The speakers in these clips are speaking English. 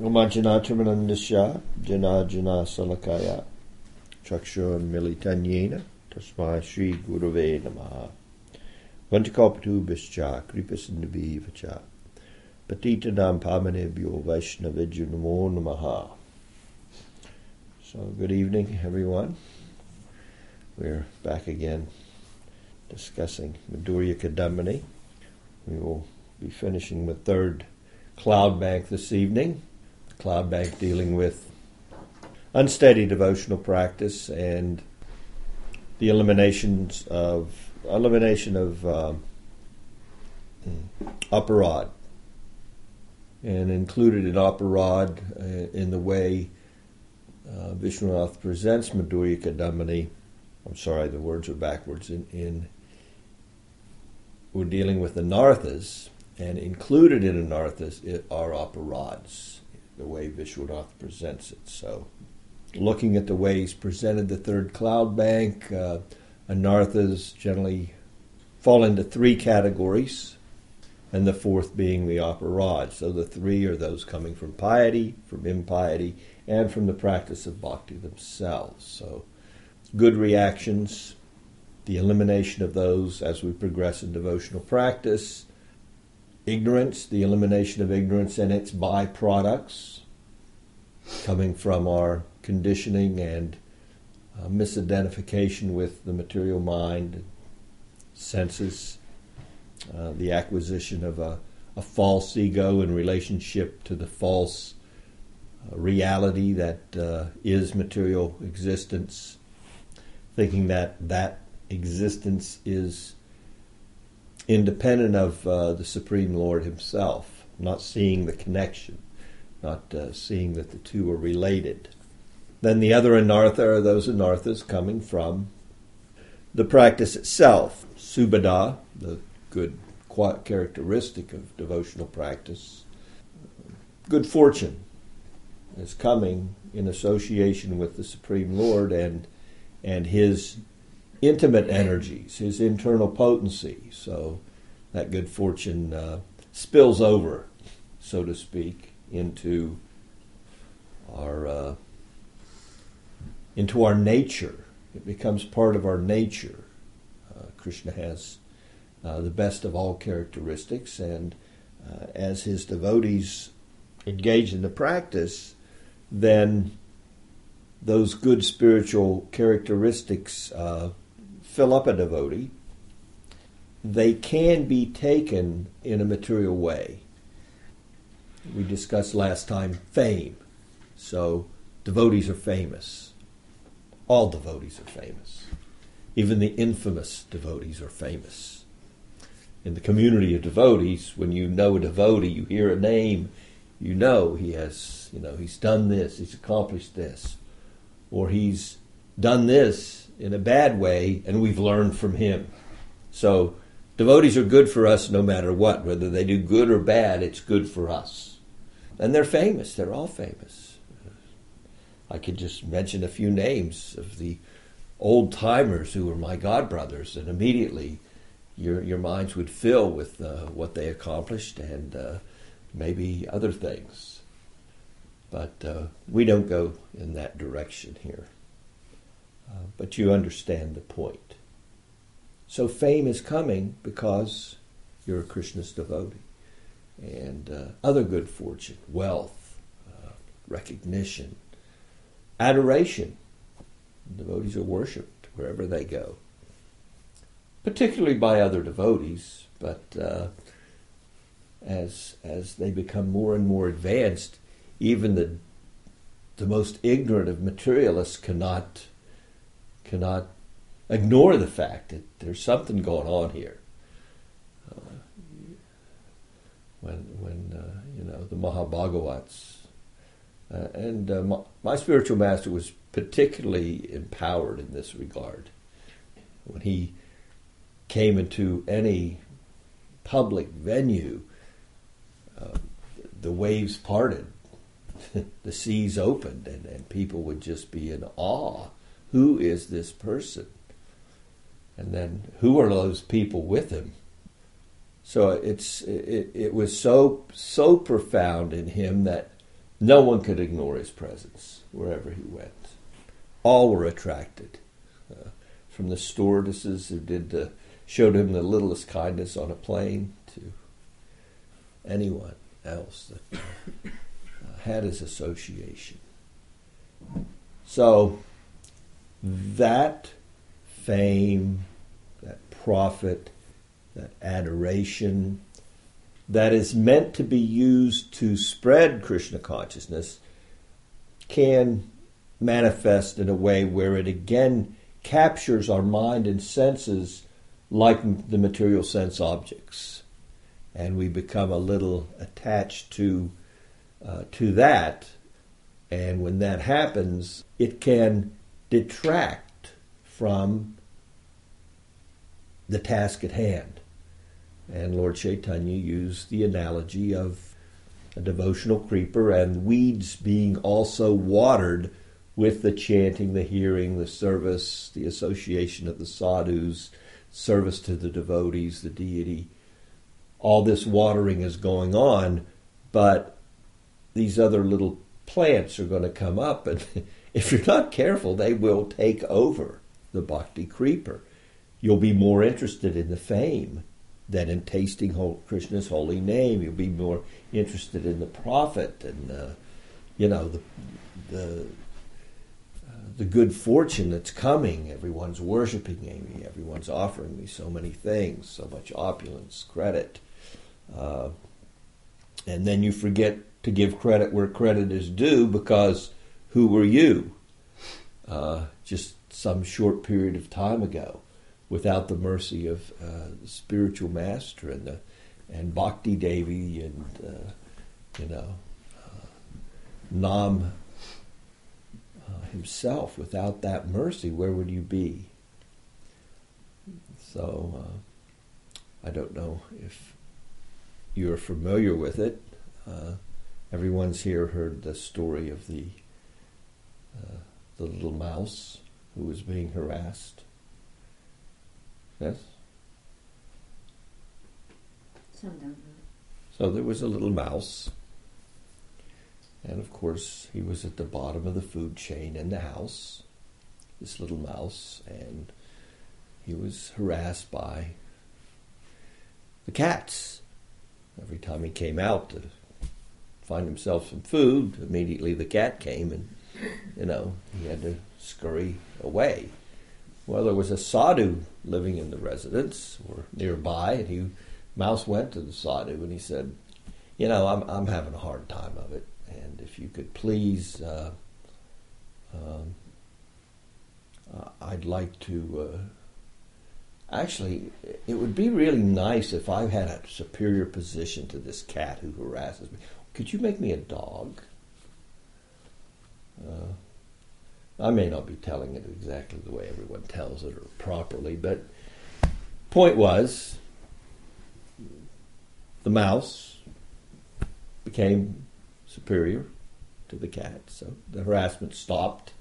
Umajanatramanandasya jana jana salakaya militanyena gurave namaha namo namaha So good evening everyone. We're back again discussing Madhurya Kadambini. We will be finishing the third cloud bank this evening. Cloud bank dealing with unsteady devotional practice and the eliminations of elimination of uh, aparad, and included in aparad uh, in the way uh, Vishwanath presents Madhurya Kadambini. I'm sorry, the words are backwards. In, in we're dealing with anarthas, and included in anarthas are aparads, the way Vishwanath presents it. So, looking at the way he's presented the third cloud bank, uh, anarthas generally fall into three categories, and the fourth being the aparad. So the three are those coming from piety, from impiety, and from the practice of bhakti themselves. So, good reactions, the elimination of those as we progress in devotional practice, ignorance, the elimination of ignorance and its byproducts coming from our conditioning and uh, misidentification with the material mind, senses, uh, the acquisition of a, a, false ego in relationship to the false uh, reality that uh, is material existence, thinking that that existence is independent of uh, the Supreme Lord Himself, not seeing the connection, not uh, seeing that the two are related. Then the other anartha are those anarthas coming from the practice itself. Subhada, the good characteristic of devotional practice. Good fortune is coming in association with the Supreme Lord and and His intimate energies, his internal potency. So that good fortune uh, spills over, so to speak, into our uh, into our nature. It becomes part of our nature. Uh, Krishna has uh, the best of all characteristics, and uh, as his devotees engage in the practice, then those good spiritual characteristics uh, fill up a devotee, they can be taken in a material way. We discussed last time fame. So devotees are famous. All devotees are famous. Even the infamous devotees are famous. In the community of devotees, when you know a devotee, you hear a name, you know he has, you know, he's done this, he's accomplished this, or he's done this in a bad way, and we've learned from him. So devotees are good for us no matter what. Whether they do good or bad, it's good for us. And they're famous. They're all famous. I could just mention a few names of the old timers who were my god brothers, and immediately your your minds would fill with uh, what they accomplished and uh, maybe other things. But uh, we don't go in that direction here. Uh, but you understand the point. So fame is coming because you're a Krishna's devotee. And uh, other good fortune, wealth, uh, recognition, adoration. Devotees are worshipped wherever they go, particularly by other devotees, but uh, as, as they become more and more advanced, even the, the most ignorant of materialists cannot cannot ignore the fact that there's something going on here. Uh, when when uh, you know the Mahabhagavats, uh, and uh, my, my, spiritual master was particularly empowered in this regard. When he came into any public venue, uh, the waves parted, the seas opened, and, and people would just be in awe who is this person? And then who are those people with him? So it's it, it was so so profound in him that no one could ignore his presence wherever he went. All were attracted, uh, from the stewardesses who did the, showed him the littlest kindness on a plane to anyone else that uh, had his association. So that fame, that profit, that adoration, that is meant to be used to spread Krishna consciousness can manifest in a way where it again captures our mind and senses like the material sense objects. And we become a little attached to, uh, to that. And when that happens, it can detract from the task at hand. And Lord Chaitanya used the analogy of a devotional creeper and weeds being also watered with the chanting, the hearing, the service, the association of the sadhus, service to the devotees, the deity. All this watering is going on, but these other little plants are going to come up, and if you're not careful, they will take over the bhakti creeper. You'll be more interested in the fame than in tasting Krishna's holy name. You'll be more interested in the profit and uh, you know the the uh, the good fortune that's coming. Everyone's worshiping me. Everyone's offering me so many things, so much opulence, credit, uh, and then you forget to give credit where credit is due because who were you? Uh, just some short period of time ago without the mercy of uh, the spiritual master and the and Bhakti Devi and uh, you know uh, Nam uh, himself. Without that mercy, where would you be? So uh, I don't know if you're familiar with it. Everyone's here heard the story of the the little mouse who was being harassed Yes? Some. So there was a little mouse. And of course, he was at the bottom of the food chain in the house, this little mouse, and he was harassed by the cats. Every time he came out to find himself some food, immediately the cat came and, you know, he had to scurry away. Well, there was a sadhu living in the residence or nearby, and he Mouse went to the sadhu and he said, "You know, I'm I'm having a hard time of it, and if you could please, uh, um, uh, I'd like to." Uh, actually, it would be really nice if I had a superior position to this cat who harasses me. Could you make me a dog? Uh, I may not be telling it exactly the way everyone tells it or properly, but point was the mouse became superior to the cat, so the harassment stopped.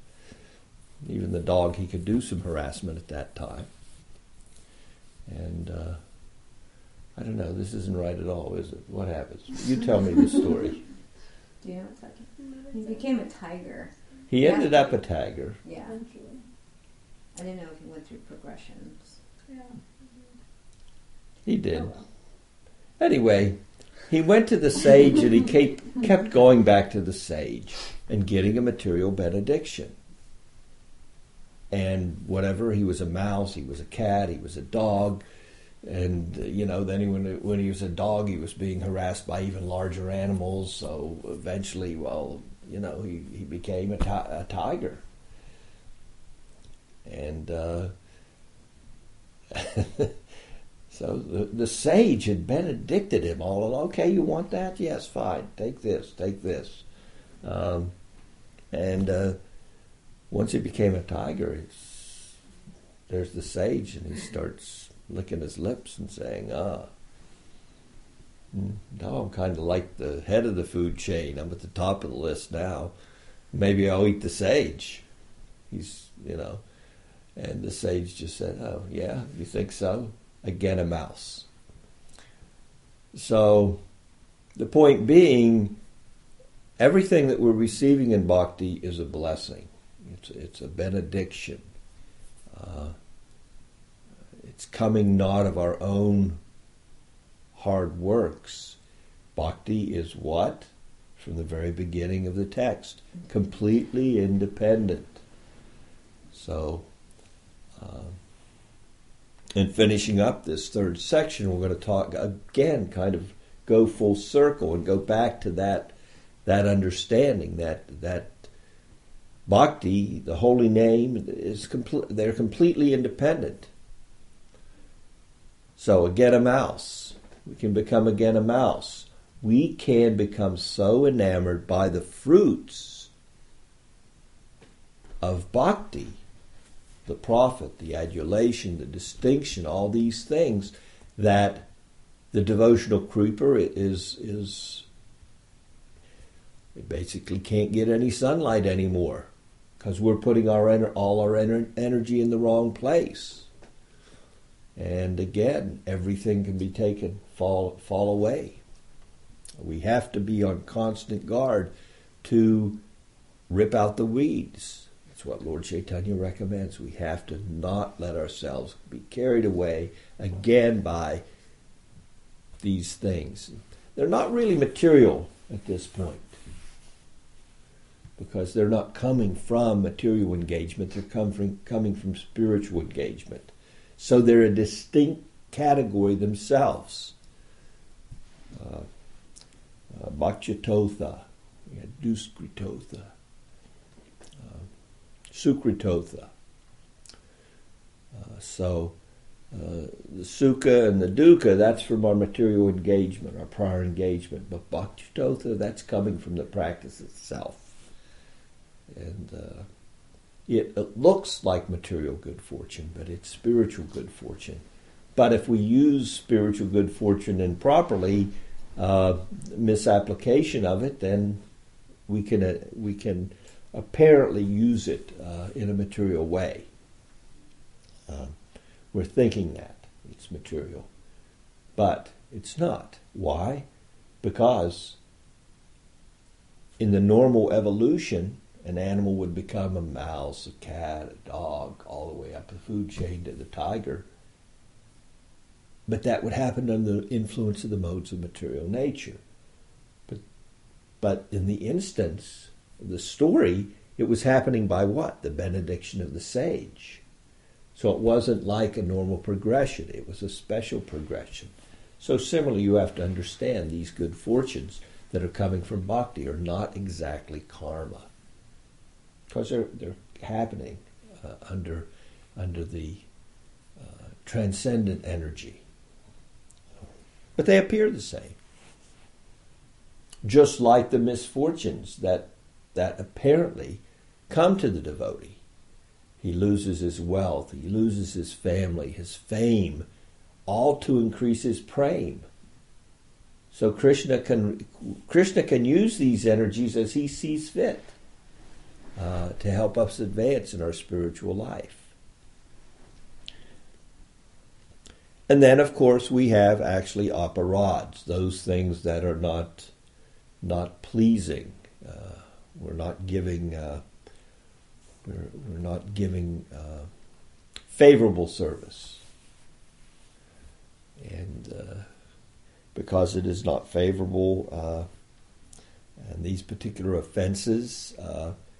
Even the dog, he could do some harassment at that time. And uh, I don't know, this isn't right at all, is it? What happens? You tell me the story. Do you know what's like? He became a tiger. He Yeah. ended up a tiger. Yeah. Eventually. I didn't know if he went through progressions. Yeah. He did. Oh, well. Anyway, he went to the sage and he kept, kept going back to the sage and getting a material benediction. And whatever, he was a mouse, he was a cat, he was a dog. And, you know, then he, when, when he was a dog, he was being harassed by even larger animals. So eventually, well, you know, he, he became a, a tiger. And uh, so the, the sage had benedicted him all along. Okay, you want that? Yes, fine. Take this, take this. Um, and uh, once he became a tiger, there's the sage, and he starts licking his lips and saying, ah, now I'm kind of like the head of the food chain. I'm at the top of the list now. Maybe I'll eat the sage. He's, you know. And the sage just said, Oh, yeah, you think so? Again, a mouse. So, the point being, everything that we're receiving in bhakti is a blessing. It's, it's a benediction. Uh, it's coming not of our own hard works. Bhakti is what? From the very beginning of the text, completely independent. So, uh, in finishing up this third section, we're going to talk again, kind of go full circle and go back to that that understanding that that bhakti, the holy name, is complete. They're completely independent. So again, a mouse. We can become again a mouse. We can become so enamored by the fruits of bhakti, the profit, the adulation, the distinction, all these things, that the devotional creeper is is it basically can't get any sunlight anymore because we're putting our all our energy in the wrong place. And again, everything can be taken fall fall away. We have to be on constant guard to rip out the weeds. That's what Lord Chaitanya recommends. We have to not let ourselves be carried away again by these things. They're not really material at this point because they're not coming from material engagement, they're come from, coming from spiritual engagement. So they're a distinct category themselves. Uh, uh, Bhaktyatotha, we had Duskritotha, uh, Sukritotha. Uh, so uh, the Sukha and the Dukkha, that's from our material engagement, our prior engagement. But Bhaktyatotha, that's coming from the practice itself and uh, it, it, looks like material good fortune, but it's spiritual good fortune. But if we use spiritual good fortune improperly, uh, misapplication of it, then we can uh, we can apparently use it uh, in a material way. Um, we're thinking that it's material, but it's not. Why? Because in the normal evolution, an animal would become a mouse, a cat, a dog, all the way up the food chain to the tiger. But that would happen under the influence of the modes of material nature. But, but in the instance of the story, it was happening by what? The benediction of the sage. So it wasn't like a normal progression, it was a special progression. So similarly, you have to understand these good fortunes that are coming from bhakti are not exactly karma because they're they're happening uh, under under the uh, transcendent energy, but they appear the same. Just like the misfortunes that that apparently come to the devotee, he loses his wealth, he loses his family, his fame, all to increase his prema. So Krishna can Krishna can use these energies as he sees fit uh, to help us advance in our spiritual life. And then, of course, we have actually aparadhs, those things that are not not pleasing. Uh, we're not giving uh, we're, we're not giving uh, favorable service, and uh, because it is not favorable, uh, and these particular offenses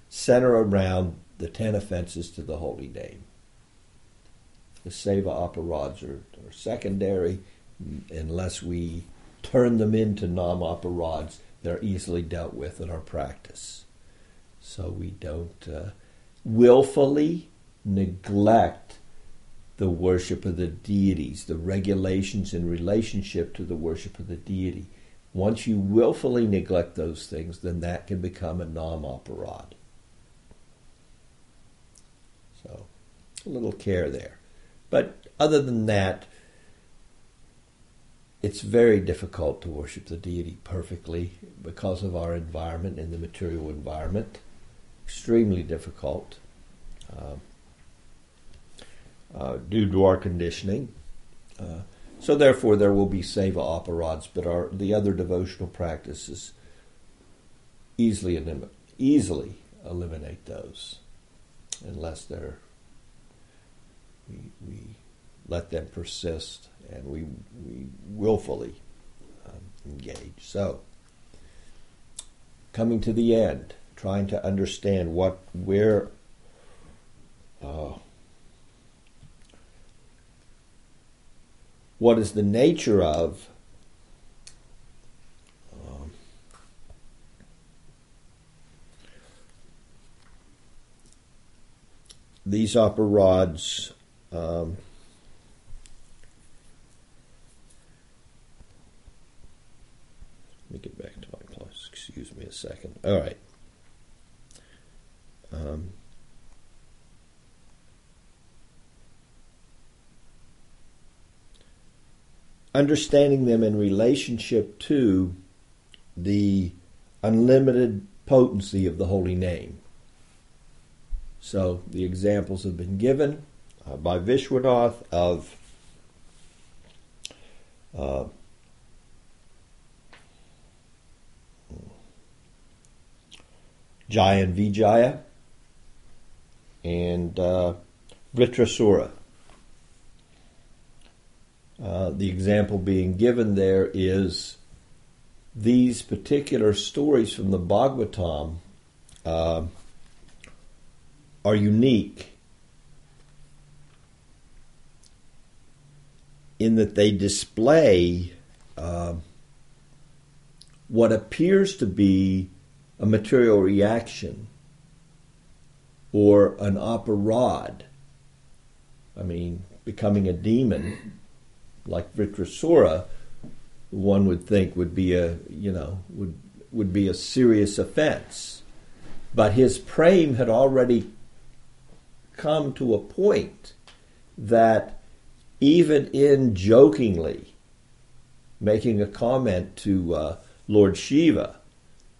center around the ten offenses to the holy name. The seva aparadhs are, are secondary unless we turn them into nam aparadhs. They're easily dealt with in our practice. So we don't uh, willfully neglect the worship of the deities, the regulations in relationship to the worship of the deity. Once you willfully neglect those things, then that can become a nam aparadh. So, a little care there. But other than that, it's very difficult to worship the deity perfectly because of our environment and the material environment. Extremely difficult uh, uh, due to our conditioning. Uh, so therefore, there will be seva aparadhs, but our the other devotional practices easily elim- easily eliminate those unless they're we, we let them persist and we we willfully um, engage. So coming to the end, trying to understand what where uh, what is the nature of these aparadhs um, let me get back to my place excuse me a second all right um, understanding them in relationship to the unlimited potency of the holy name. So the examples have been given uh, by Vishwanath of uh, Jaya and Vijaya and uh, Vritrasura. Uh, the example being given there is these particular stories from the Bhagavatam uh, are unique in that they display uh, what appears to be a material reaction or an aparad. I mean, becoming a demon like Vritrasura, one would think would be a you know would would be a serious offense, but his prem had already come to a point that even in jokingly making a comment to uh, Lord Shiva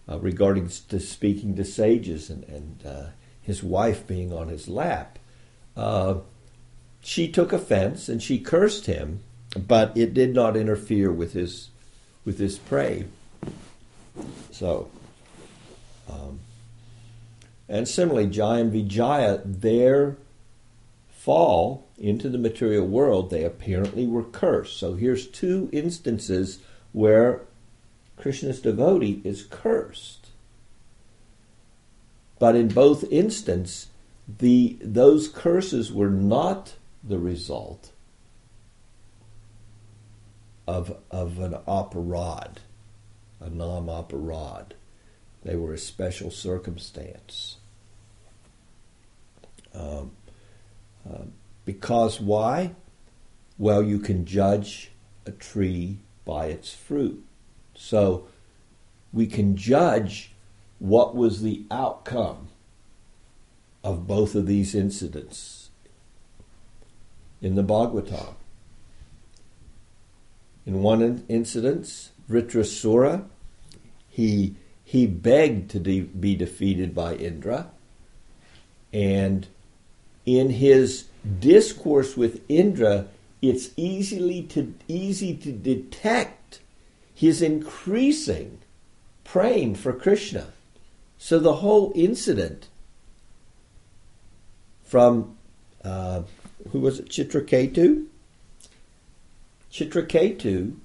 uh, regarding to speaking to sages and, and uh, his wife being on his lap, uh, she took offense and she cursed him but it did not interfere with his with his prey. So, and similarly, Jaya and Vijaya, their fall into the material world, they apparently were cursed. So here's two instances where Krishna's devotee is cursed. But in both instances, the those curses were not the result of, of an aparad, a nam aparad. They were a special circumstance. Um, uh, because why? Well, you can judge a tree by its fruit. So we can judge what was the outcome of both of these incidents in the Bhagavatam. In one incident, Vritrasura, he, he begged to de- be defeated by Indra. And in his discourse with Indra, it's easily to, easy to detect his increasing praying for Krishna. So the whole incident from, uh, who was it, Chitraketu? Chitraketu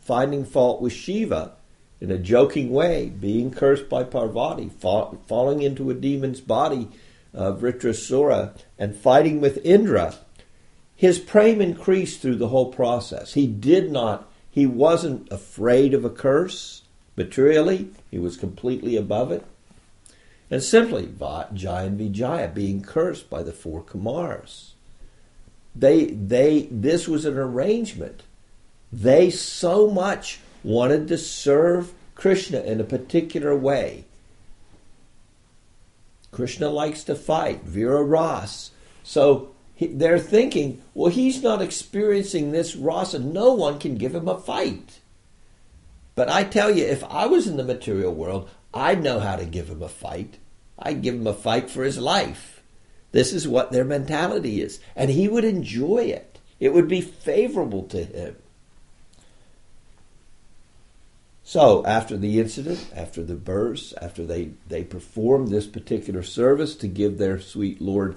finding fault with Shiva in a joking way, being cursed by Parvati, fall, falling into a demon's body, uh, Vritrasura, and fighting with Indra, his prem increased through the whole process. He did not, he wasn't afraid of a curse materially, he was completely above it. And simply, Jaya and Vijaya being cursed by the four Kumars. They, they, this was an arrangement. They so much wanted to serve Krishna in a particular way. Krishna likes to fight, Vira Ras. So he, they're thinking, well, he's not experiencing this rasa. No one can give him a fight. But I tell you, if I was in the material world, I'd know how to give him a fight. I'd give him a fight for his life. This is what their mentality is. And he would enjoy it, it would be favorable to him. So after the incident, after the burst, after they, they performed this particular service to give their sweet Lord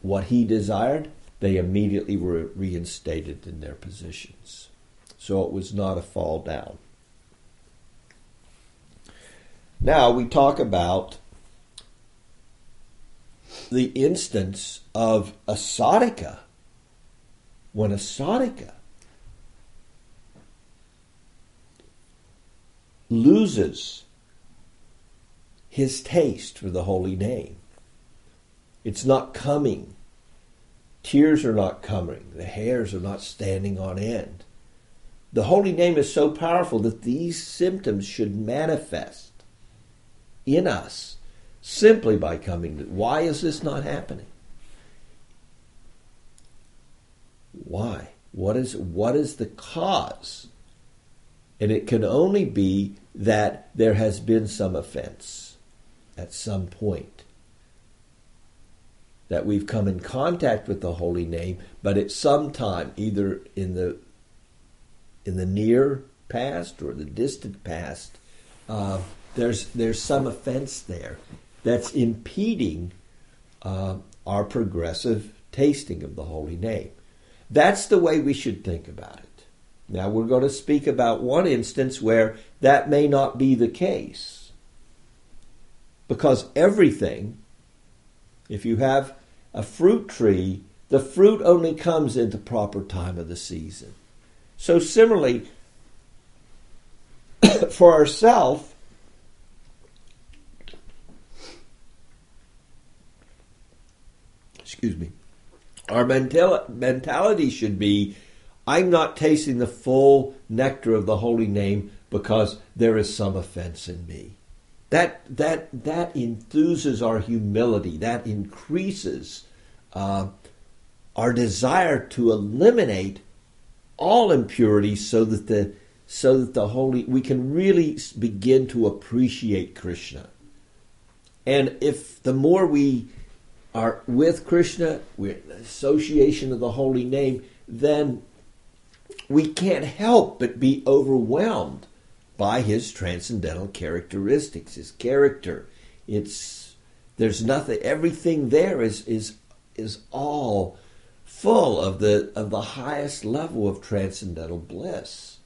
what he desired, they immediately were reinstated in their positions. So it was not a fall down. Now we talk about the instance of Assaracca. When a Assaracca loses his taste for the holy name. It's not coming. Tears are not coming. The hairs are not standing on end. The holy name is so powerful that these symptoms should manifest in us simply by coming. Why is this not happening? Why? What is what is the cause? And it can only be that there has been some offense at some point. That we've come in contact with the holy name, but at some time, either in the in the near past or the distant past, uh, there's there's some offense there that's impeding uh, our progressive tasting of the holy name. That's the way we should think about it. Now we're going to speak about one instance where that may not be the case. Because everything, if you have a fruit tree, the fruit only comes in the proper time of the season. So similarly, for ourselves, excuse me, our mental, mentality should be I'm not tasting the full nectar of the holy name because there is some offense in me. That, that, that enthuses our humility, that increases uh, our desire to eliminate all impurities so that the so that the holy we can really begin to appreciate Krishna. And if the more we are with Krishna, we're association of the holy name, then we can't help but be overwhelmed by his transcendental characteristics, his character. It's there's nothing everything there is is is all full of the of the highest level of transcendental bliss.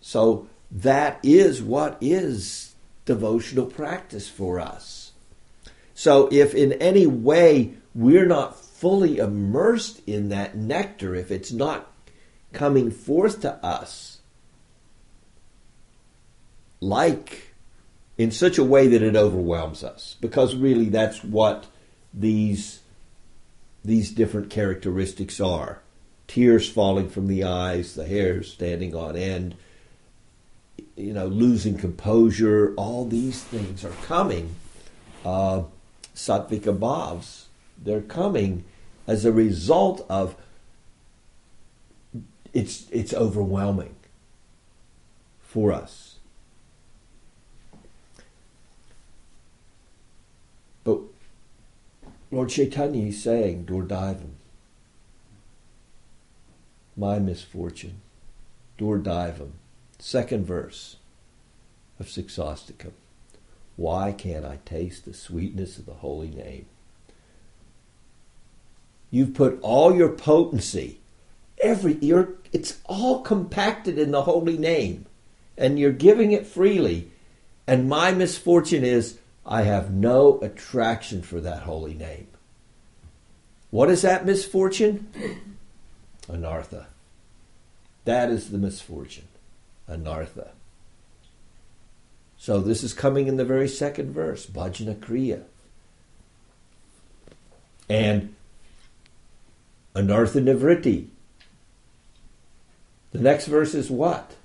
So that is what is devotional practice for us. So if in any way we're not fully immersed in that nectar, if it's not coming forth to us like in such a way that it overwhelms us. Because really that's what these these different characteristics are. Tears falling from the eyes the hair standing on end you know losing composure. All these things are coming uh, sattvic abhavs they're coming as a result of it's it's overwhelming for us. But Lord Chaitanya is saying, Durdaivam, my misfortune, Durdaivam, second verse of Shikshashtakam. Why can't I taste the sweetness of the holy name? You've put all your potency every you're it's all compacted in the holy name and you're giving it freely. And my misfortune is i have no attraction for that holy name. What is that misfortune? Anartha. That is the misfortune. Anartha. So this is coming in the very second verse bhajana kriya. And anartha nivritti the next verse is what?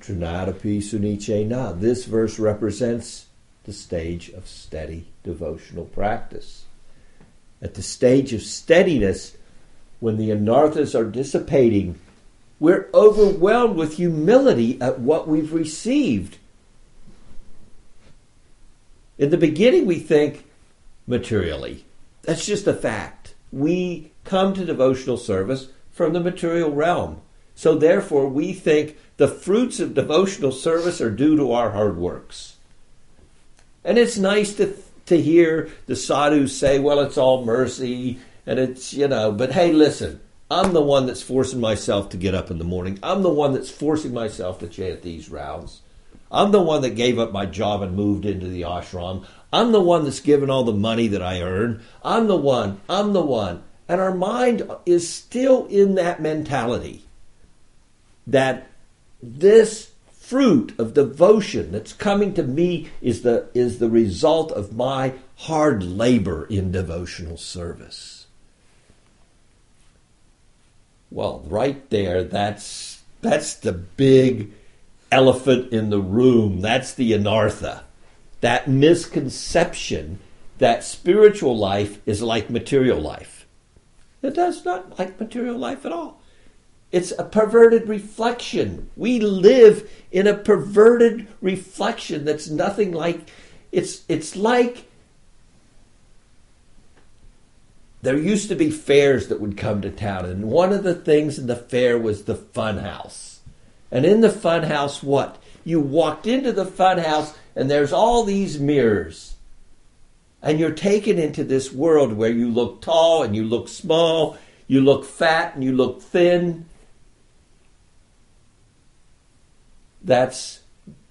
Trinadapi Suniche Na. This verse represents the stage of steady devotional practice. At the stage of steadiness, when the anarthas are dissipating, we're overwhelmed with humility at what we've received. In the beginning, we think materially. That's just a fact. We come to devotional service from the material realm. So therefore, we think the fruits of devotional service are due to our hard works. And it's nice to, to hear the sadhus say, well, it's all mercy, and it's, you know, but hey, listen, I'm the one that's forcing myself to get up in the morning. I'm the one that's forcing myself to chant these rounds. I'm the one that gave up my job and moved into the ashram. I'm the one that's given all the money that I earn. I'm the one. I'm the one. And our mind is still in that mentality that this fruit of devotion that's coming to me is the, is the result of my hard labor in devotional service. Well, right there, that's, that's the big elephant in the room. That's the anartha. That misconception that spiritual life is like material life. It does not like material life at all. It's a perverted reflection. We live in a perverted reflection that's nothing like it's it's like there used to be fairs that would come to town and one of the things in the fair was the fun house. And in the fun house what? You walked into the fun house and there's all these mirrors. And you're taken into this world where you look tall and you look small, you look fat and you look thin, That's,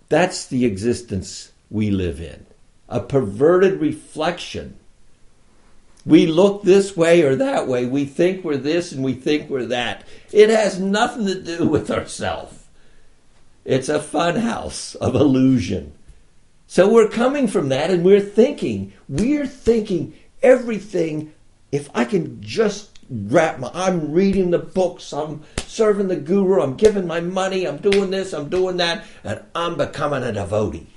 that's the existence we live in. A perverted reflection. We look this way or that way. We think we're this and we think we're that. It has nothing to do with ourselves. It's a funhouse of illusion. So we're coming from that and we're thinking, we're thinking everything, if I can just wrap my, I'm reading the books, I'm serving the guru, I'm giving my money, I'm doing this, I'm doing that, and I'm becoming a devotee.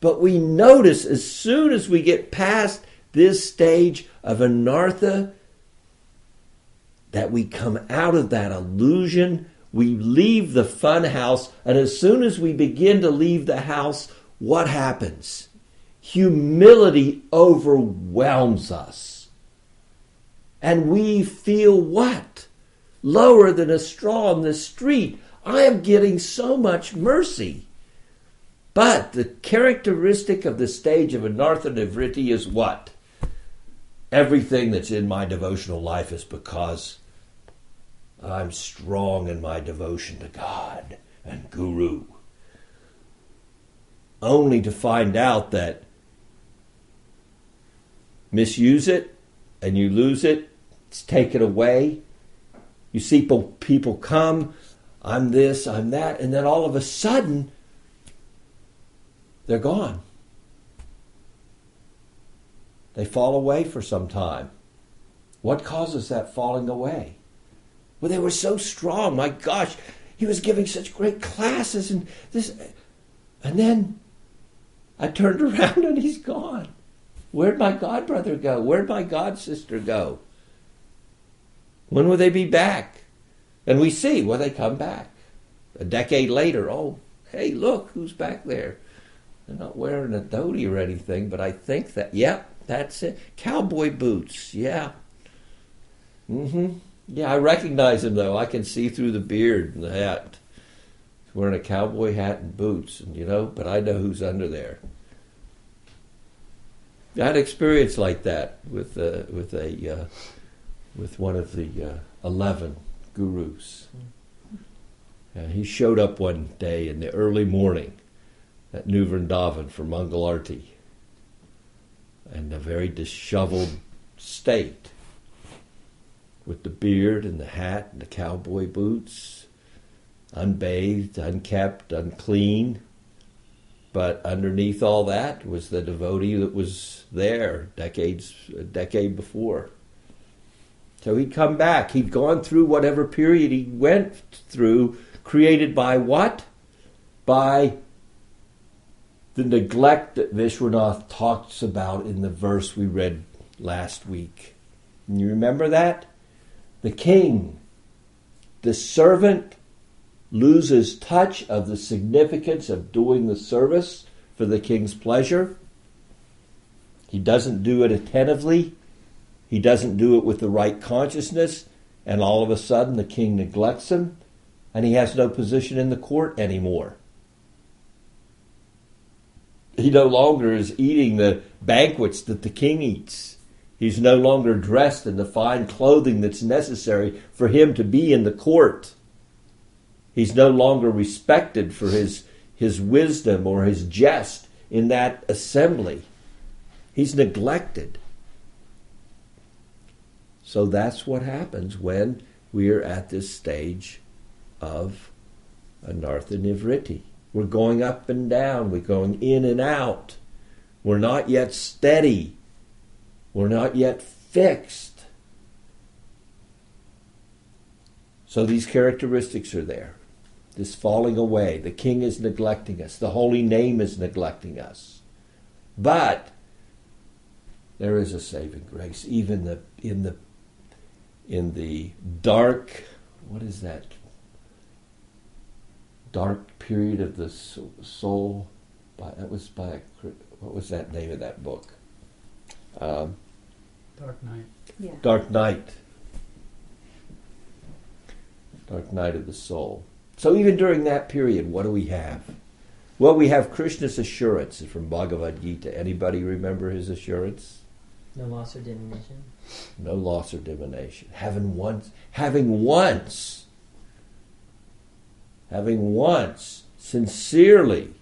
But we notice as soon as we get past this stage of anartha, that we come out of that illusion, we leave the fun house, and as soon as we begin to leave the house, what happens? Humility overwhelms us and we feel what? Lower than a straw in the street. I am getting so much mercy. But the characteristic of the stage of Anartha Nivritti is what? Everything that's in my devotional life is because I'm strong in my devotion to God and Guru. Only to find out that misuse it and you lose it it's taken away. You see people come, I'm this, I'm that, and then all of a sudden, they're gone. They fall away for some time. What causes that falling away? Well, they were so strong. My gosh, he was giving such great classes and this. And then I turned around and he's gone. Where'd my god brother go? Where'd my god sister go? When will they be back? And we see, well, they come back. A decade later, oh, hey, look, who's back there? They're not wearing a dhoti or anything, but I think that, yep, that's it. Cowboy boots, yeah. Mm-hmm. Yeah, I recognize him though. I can see through the beard and the hat. He's wearing a cowboy hat and boots, and you know, but I know who's under there. I had experience like that with uh, with a uh, with one of the uh, 11 gurus. Uh, he showed up one day in the early morning at New Vrindavan for Mangalarti in a very disheveled state with the beard and the hat and the cowboy boots, unbathed, unkept, unclean. But underneath all that was the devotee that was there decades, a decade before. So he'd come back. He'd gone through whatever period he went through, created by what? By the neglect that Vishwanath talks about in the verse we read last week. You remember that? The king, the servant, loses touch of the significance of doing the service for the king's pleasure. He doesn't do it attentively. He doesn't do it with the right consciousness. and all of a sudden the king neglects him and he has no position in the court anymore. He no longer is eating the banquets that the king eats. He's no longer dressed in the fine clothing that's necessary for him to be in the court. He's no longer respected for his, his wisdom or his jest in that assembly. He's neglected. So that's what happens when we are at this stage of anartha nivritti. We're going up and down, we're going in and out. We're not yet steady. We're not yet fixed. So these characteristics are there. This falling away. The king is neglecting us. The holy name is neglecting us. But there is a saving grace, even the, in the in the dark. What is that? Dark period of the soul. By, that was by what was that name of that book? Um, Dark Night. Yeah. Dark Night. Dark Night of the Soul. So even during that period, what do we have? Well, we have Krishna's assurance from Bhagavad Gita. Anybody remember his assurance? No loss or diminution. No loss or diminution. Having once, having once, having once sincerely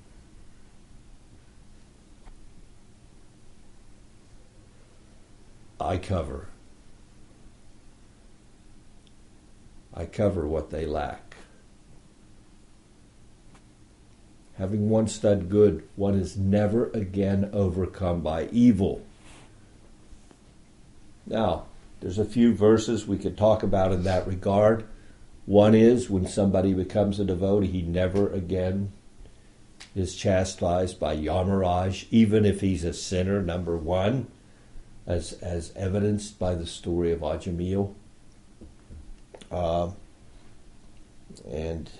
I cover. I cover what they lack. Having once done good, one is never again overcome by evil. Now, there's a few verses we could talk about in that regard. One is when somebody becomes a devotee, he never again is chastised by Yamaraj, even if he's a sinner, number one as as evidenced by the story of Ajamil. Uh, and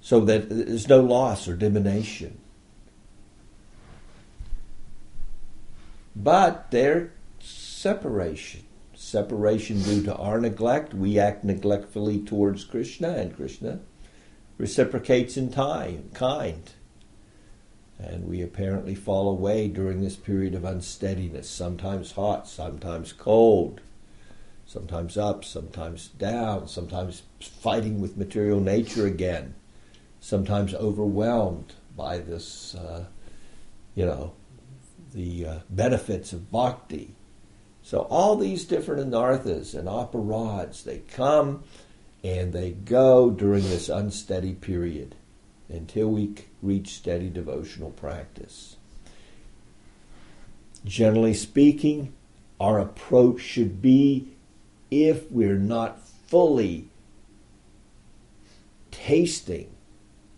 so that there's no loss or diminution. But there's separation. Separation due to our neglect. We act neglectfully towards Krishna, and Krishna reciprocates in time, kind. And we apparently fall away during this period of unsteadiness, sometimes hot, sometimes cold, sometimes up, sometimes down, sometimes fighting with material nature again, sometimes overwhelmed by this, uh, you know, the uh, benefits of bhakti. So all these different anarthas and aparadhs, they come and they go during this unsteady period until we reach steady devotional practice. Generally speaking, our approach should be if we're not fully tasting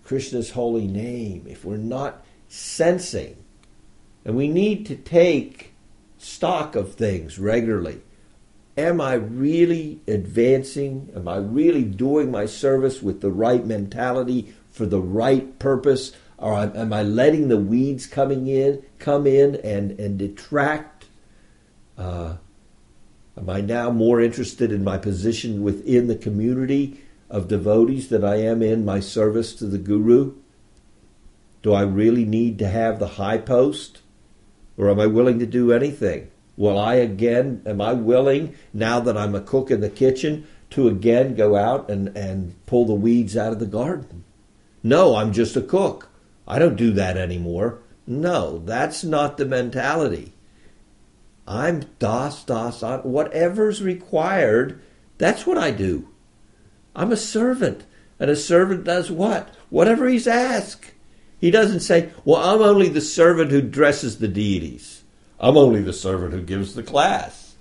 Krishna's holy name, if we're not sensing, and we need to take stock of things regularly. Am I really advancing? Am I really doing my service with the right mentality for the right purpose, or am I letting the weeds coming in come in and and detract? Uh, am I now more interested in my position within the community of devotees than I am in my service to the guru? Do I really need to have the high post, or am I willing to do anything? Will I again? Am I willing now that I'm a cook in the kitchen to again go out and and pull the weeds out of the garden? No, I'm just a cook. I don't do that anymore. No, that's not the mentality. I'm das, das, on, whatever's required, that's what I do. I'm a servant. And a servant does what? Whatever he's asked. He doesn't say, well, I'm only the servant who dresses the deities. I'm only the servant who gives the class.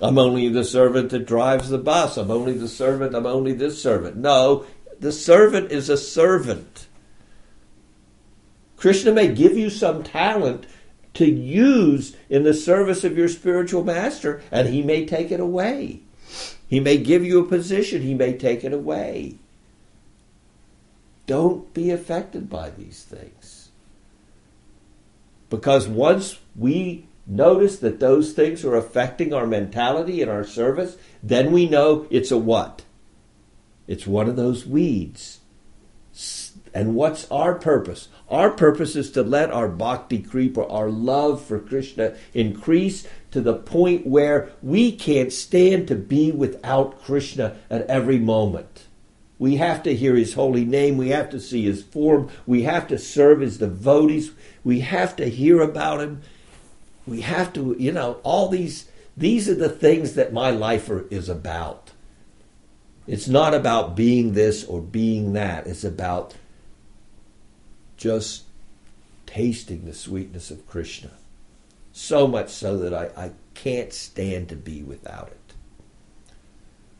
I'm only the servant that drives the bus. I'm only the servant. I'm only this servant. No, the servant is a servant. Krishna may give you some talent to use in the service of your spiritual master, and he may take it away. He may give you a position, he may take it away. Don't be affected by these things. Because once we notice that those things are affecting our mentality and our service, then we know it's a what? It's one of those weeds. And what's our purpose? Our purpose is to let our bhakti creep or our love for Krishna increase to the point where we can't stand to be without Krishna at every moment. We have to hear his holy name. We have to see his form. We have to serve his devotees. We have to hear about him. We have to, you know, all these, these are the things that my life are, is about. It's not about being this or being that. It's about just tasting the sweetness of Krishna. So much so that I, I can't stand to be without it.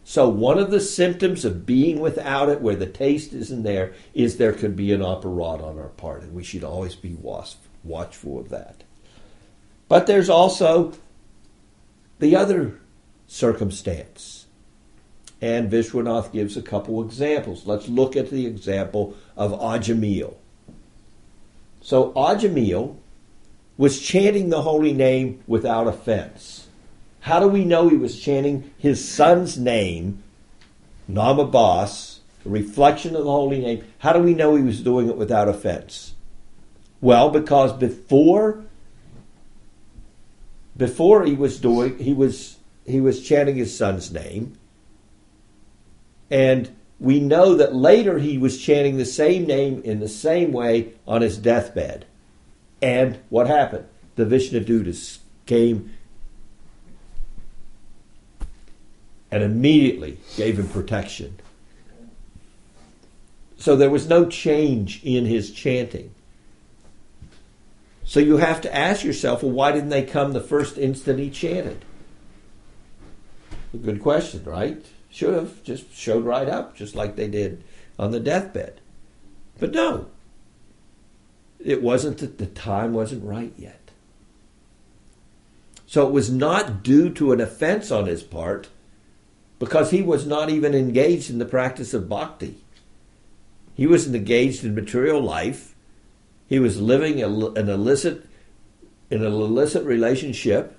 So, one of the symptoms of being without it, where the taste isn't there, is there could be an aparadha on our part, and we should always be watchful of that. But there's also the other circumstance. And Vishwanath gives a couple examples. Let's look at the example of Ajamil. So Ajamil was chanting the holy name without offense. How do we know he was chanting his son's name, Namabas, a reflection of the holy name? How do we know he was doing it without offense? Well, because before before he was doing he was he was chanting his son's name and we know that later he was chanting the same name in the same way on his deathbed and what happened the Vishnu Vishnudutas came and immediately gave him protection. So there was no change in his chanting. So you have to ask yourself, well, why didn't they come the first instant he chanted? A good question, right? Should have just showed right up, just like they did on the deathbed. But no, it wasn't that the time wasn't right yet. So it was not due to an offense on his part because he was not even engaged in the practice of bhakti. He wasn't engaged in material life. He was living an illicit in an illicit relationship,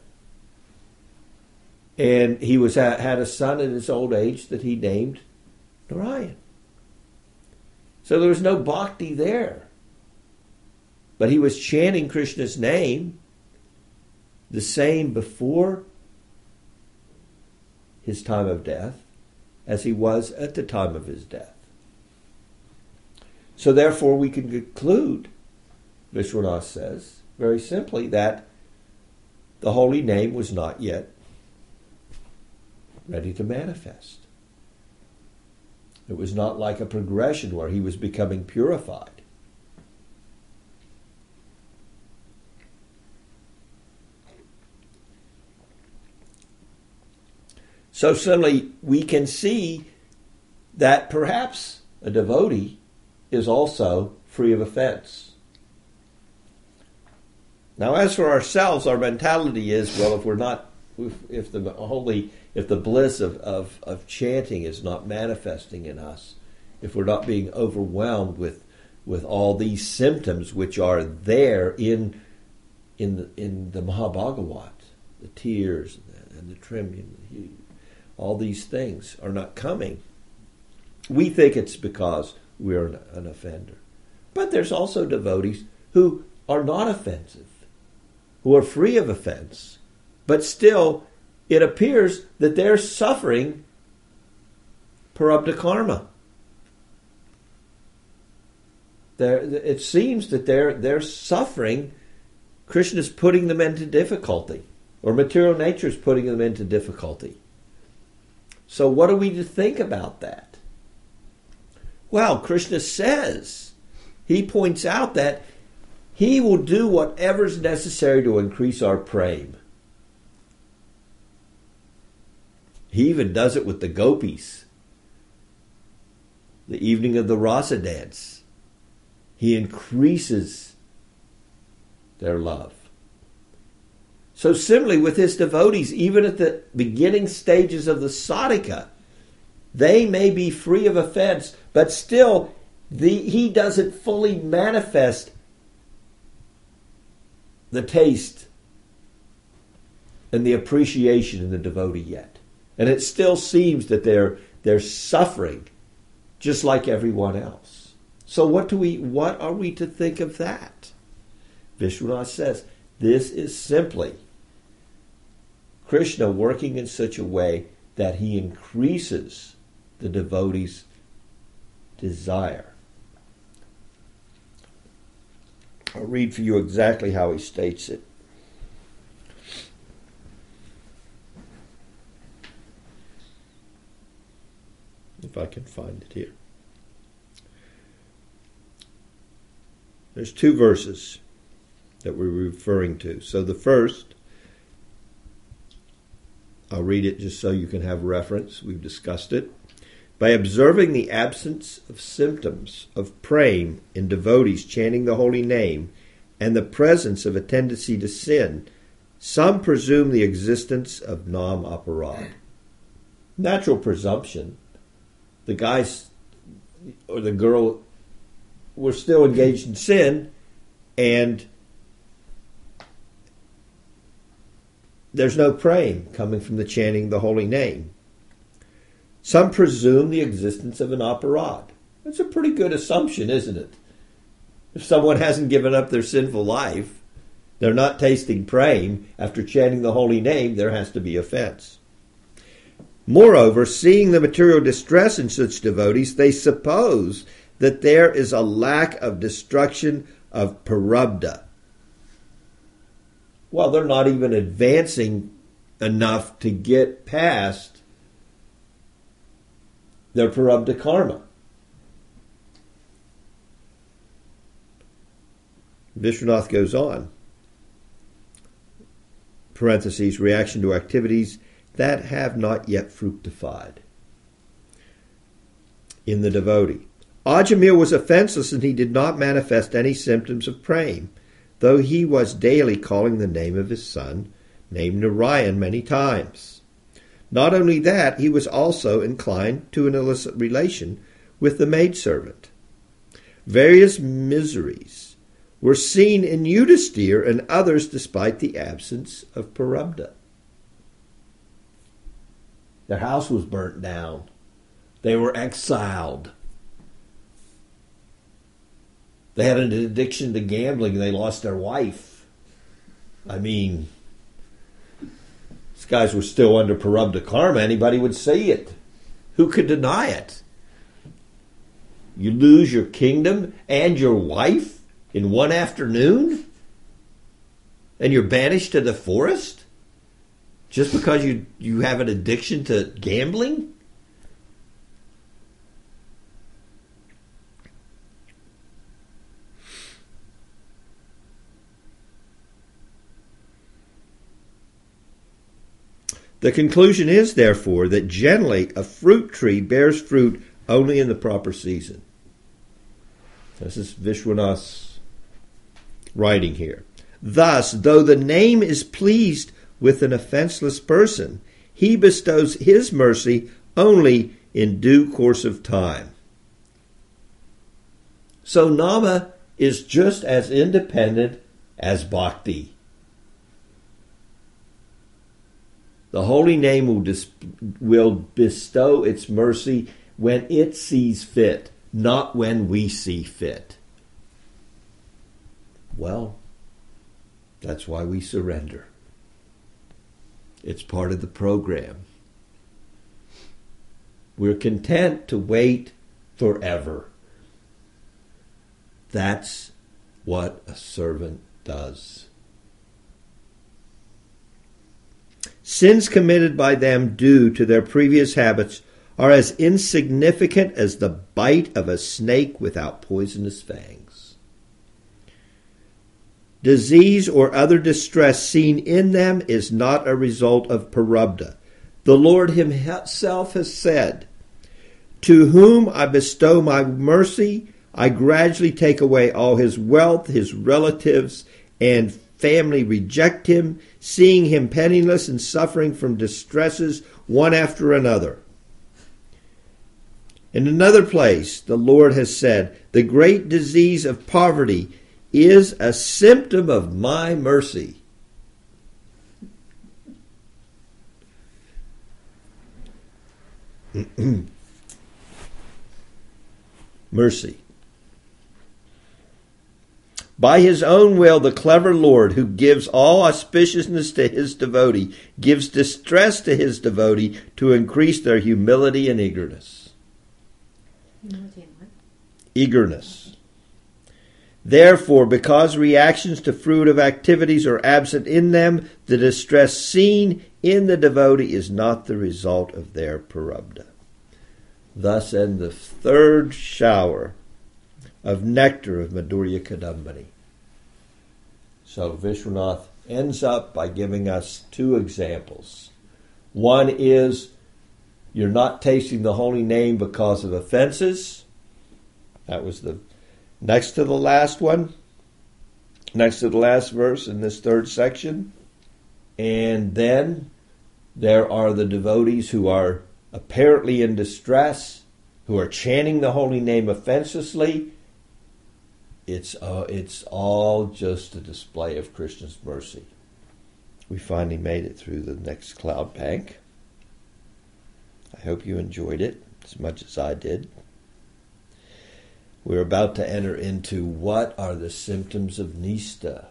and he was had a son in his old age that he named Narayan. So there was no bhakti there. But he was chanting Krishna's name the same before his time of death as he was at the time of his death. So, therefore, we can conclude, Vishwanath says, very simply, that the holy name was not yet ready to manifest. It was not like a progression where he was becoming purified. So suddenly we can see that perhaps a devotee is also free of offense. Now, as for ourselves, our mentality is well, if we're not, if, the holy, if the bliss of, of, of chanting is not manifesting in us, if we're not being overwhelmed with, with all these symptoms which are there in, in, the, in the Mahabhagavat, the tears and the, trembling, all these things are not coming, we think it's because we're an offender. But there's also devotees who are not offensive, who are free of offense, but still it appears that they're suffering prarabdha karma. They're, it seems that they're, they're suffering. Krishna is putting them into difficulty, or material nature is putting them into difficulty. So, what are we to think about that? Well, Krishna says, he points out that he will do whatever is necessary to increase our prema. He even does it with the gopis. The evening of the rasa dance. He increases their love. So, similarly, with his devotees, even at the beginning stages of the sadhika, they may be free of offense, but still, the, he doesn't fully manifest the taste and the appreciation in the devotee yet. And it still seems that they're, they're suffering just like everyone else. So what do we what are we to think of that? Vishwanath says this is simply Krishna working in such a way that he increases the devotee's desire. I'll read for you exactly how he states it. If I can find it here. There's two verses that we're referring to. So the first, I'll read it just so you can have reference. We've discussed it. By observing the absence of symptoms of prema in devotees chanting the holy name and the presence of a tendency to sin, some presume the existence of nam aparad. Natural presumption. The guys or the girl were still engaged in sin and there's no prema coming from the chanting the holy name. Some presume the existence of an aparad. That's a pretty good assumption, isn't it? If someone hasn't given up their sinful life, they're not tasting prema after chanting the holy name, there has to be offense. Moreover, seeing the material distress in such devotees, they suppose that there is a lack of destruction of parabdha. Well, they're not even advancing enough to get past their parabdha karma. Vishwanath goes on. Parentheses, reaction to activities that have not yet fructified in the devotee. Ajamil was offenseless and he did not manifest any symptoms of prema, though he was daily calling the name of his son, named Narayan, many times. Not only that, he was also inclined to an illicit relation with the maidservant. Various miseries were seen in Yudhisthira and others despite the absence of Parabda. Their house was burnt down. They were exiled. They had an addiction to gambling. They lost their wife. I mean, these guys were still under Parabdha karma. Anybody would see it. Who could deny it? You lose your kingdom and your wife in one afternoon? And you're banished to the forest? Just because you, you have an addiction to gambling? The conclusion is, therefore, that generally a fruit tree bears fruit only in the proper season. This is Vishwanath's writing here. Thus, though the name is pleased with an offenseless person, he bestows his mercy only in due course of time. So Nama is just as independent as Bhakti. The holy name will, dis- will bestow its mercy when it sees fit, not when we see fit. Well, that's why we surrender. It's part of the program. We're content to wait forever. That's what a servant does. Sins committed by them due to their previous habits are as insignificant as the bite of a snake without poisonous fangs. Disease or other distress seen in them is not a result of parabdha. The Lord Himself has said, To whom I bestow my mercy, I gradually take away all his wealth, his relatives, and family reject him, seeing him penniless and suffering from distresses one after another. In another place, the Lord has said, The great disease of poverty is a symptom of my mercy. mercy. By his own will, the clever Lord, who gives all auspiciousness to his devotee, gives distress to his devotee to increase their humility and eagerness. Eagerness. Therefore, because reactions to fruitive activities are absent in them, the distress seen in the devotee is not the result of their prarabdha. Thus end the third shower of nectar of Madhurya Kadambini. So Vishwanath ends up by giving us two examples. One is you're not tasting the holy name because of offenses. That was the next to the last one, next to the last verse in this third section. And then there are the devotees who are apparently in distress, who are chanting the holy name offensively, it's uh, it's all just a display of Krishna's mercy. We finally made it through the next cloud bank. I hope you enjoyed it as much as I did. We're about to enter into what are the symptoms of nishtha?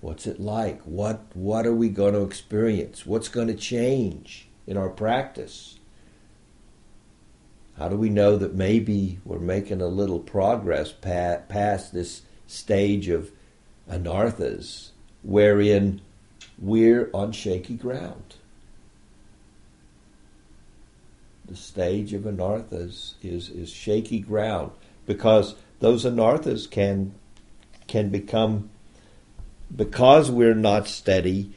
What's it like? What what are we going to experience? What's going to change in our practice? How do we know that maybe we're making a little progress past this stage of anarthas wherein we're on shaky ground? The stage of anarthas is, is shaky ground because those anarthas can can become because we're not steady,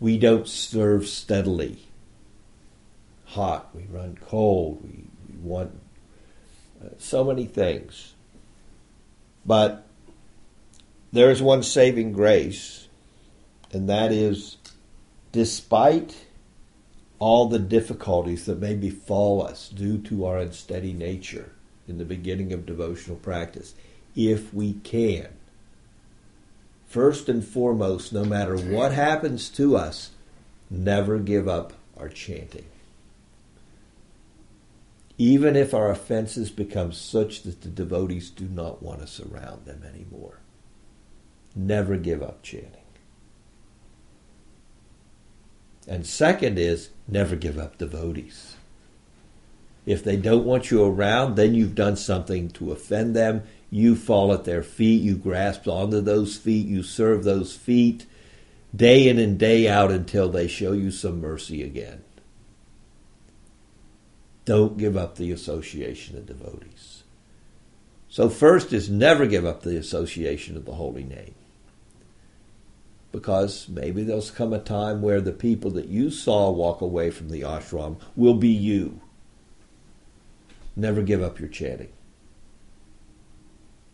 we don't serve steadily hot, we run cold, we, we want uh, so many things. But there is one saving grace, and that is despite all the difficulties that may befall us due to our unsteady nature in the beginning of devotional practice, if we can, first and foremost, no matter what happens to us, never give up our chanting even if our offenses become such that the devotees do not want us around them anymore. Never give up chanting. And second is never give up devotees. If they don't want you around, then you've done something to offend them. You fall at their feet, you grasp onto those feet, you serve those feet day in and day out until they show you some mercy again. Don't give up the association of devotees. So, first is never give up the association of the holy name. Because maybe there'll come a time where the people that you saw walk away from the ashram will be you. Never give up your chanting.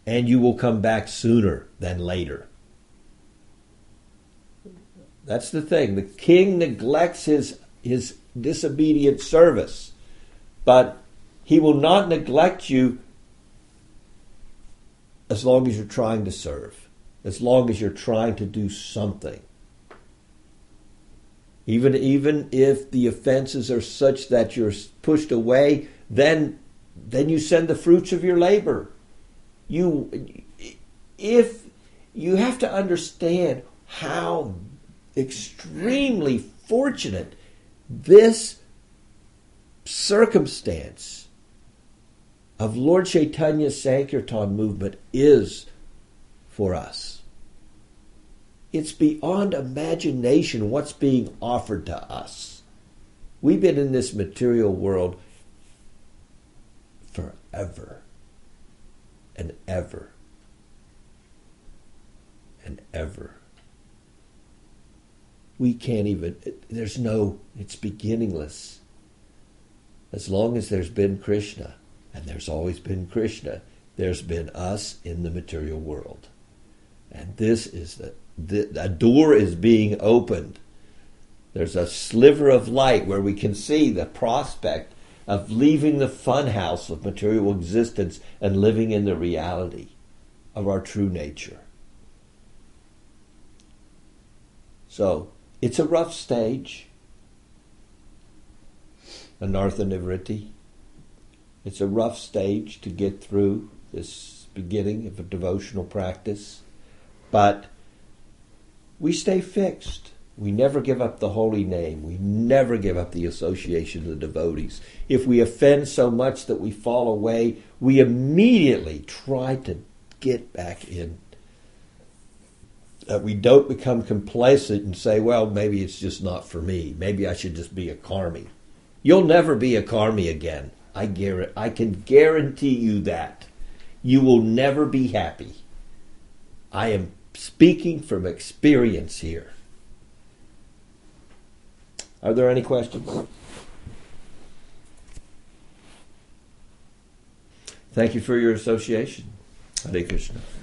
And you will come back sooner than later. That's the thing. The king neglects his, his disobedient service but he will not neglect you as long as you're trying to serve, as long as you're trying to do something. Even, even if the offenses are such that you're pushed away, then, then you send the fruits of your labor. You, if you have to understand how extremely fortunate this circumstance of Lord Chaitanya's Sankirtan movement is for us. It's beyond imagination what's being offered to us. We've been in this material world forever and ever and ever. We can't even, there's no, it's beginningless as long as there's been Krishna, and there's always been Krishna, there's been us in the material world. And this is the, the a door is being opened. There's a sliver of light where we can see the prospect of leaving the funhouse of material existence and living in the reality of our true nature. So, it's a rough stage. Anartha Nivritti. It's a rough stage to get through this beginning of a devotional practice, but we stay fixed. We never give up the holy name. We never give up the association of the devotees. If we offend so much that we fall away, we immediately try to get back in. That we don't become complacent and say, well, maybe it's just not for me. Maybe I should just be a karmi. You'll never be a karmi again. I guarantee, I can guarantee you that. You will never be happy. I am speaking from experience here. Are there any questions? Thank you for your association. Hare Krishna.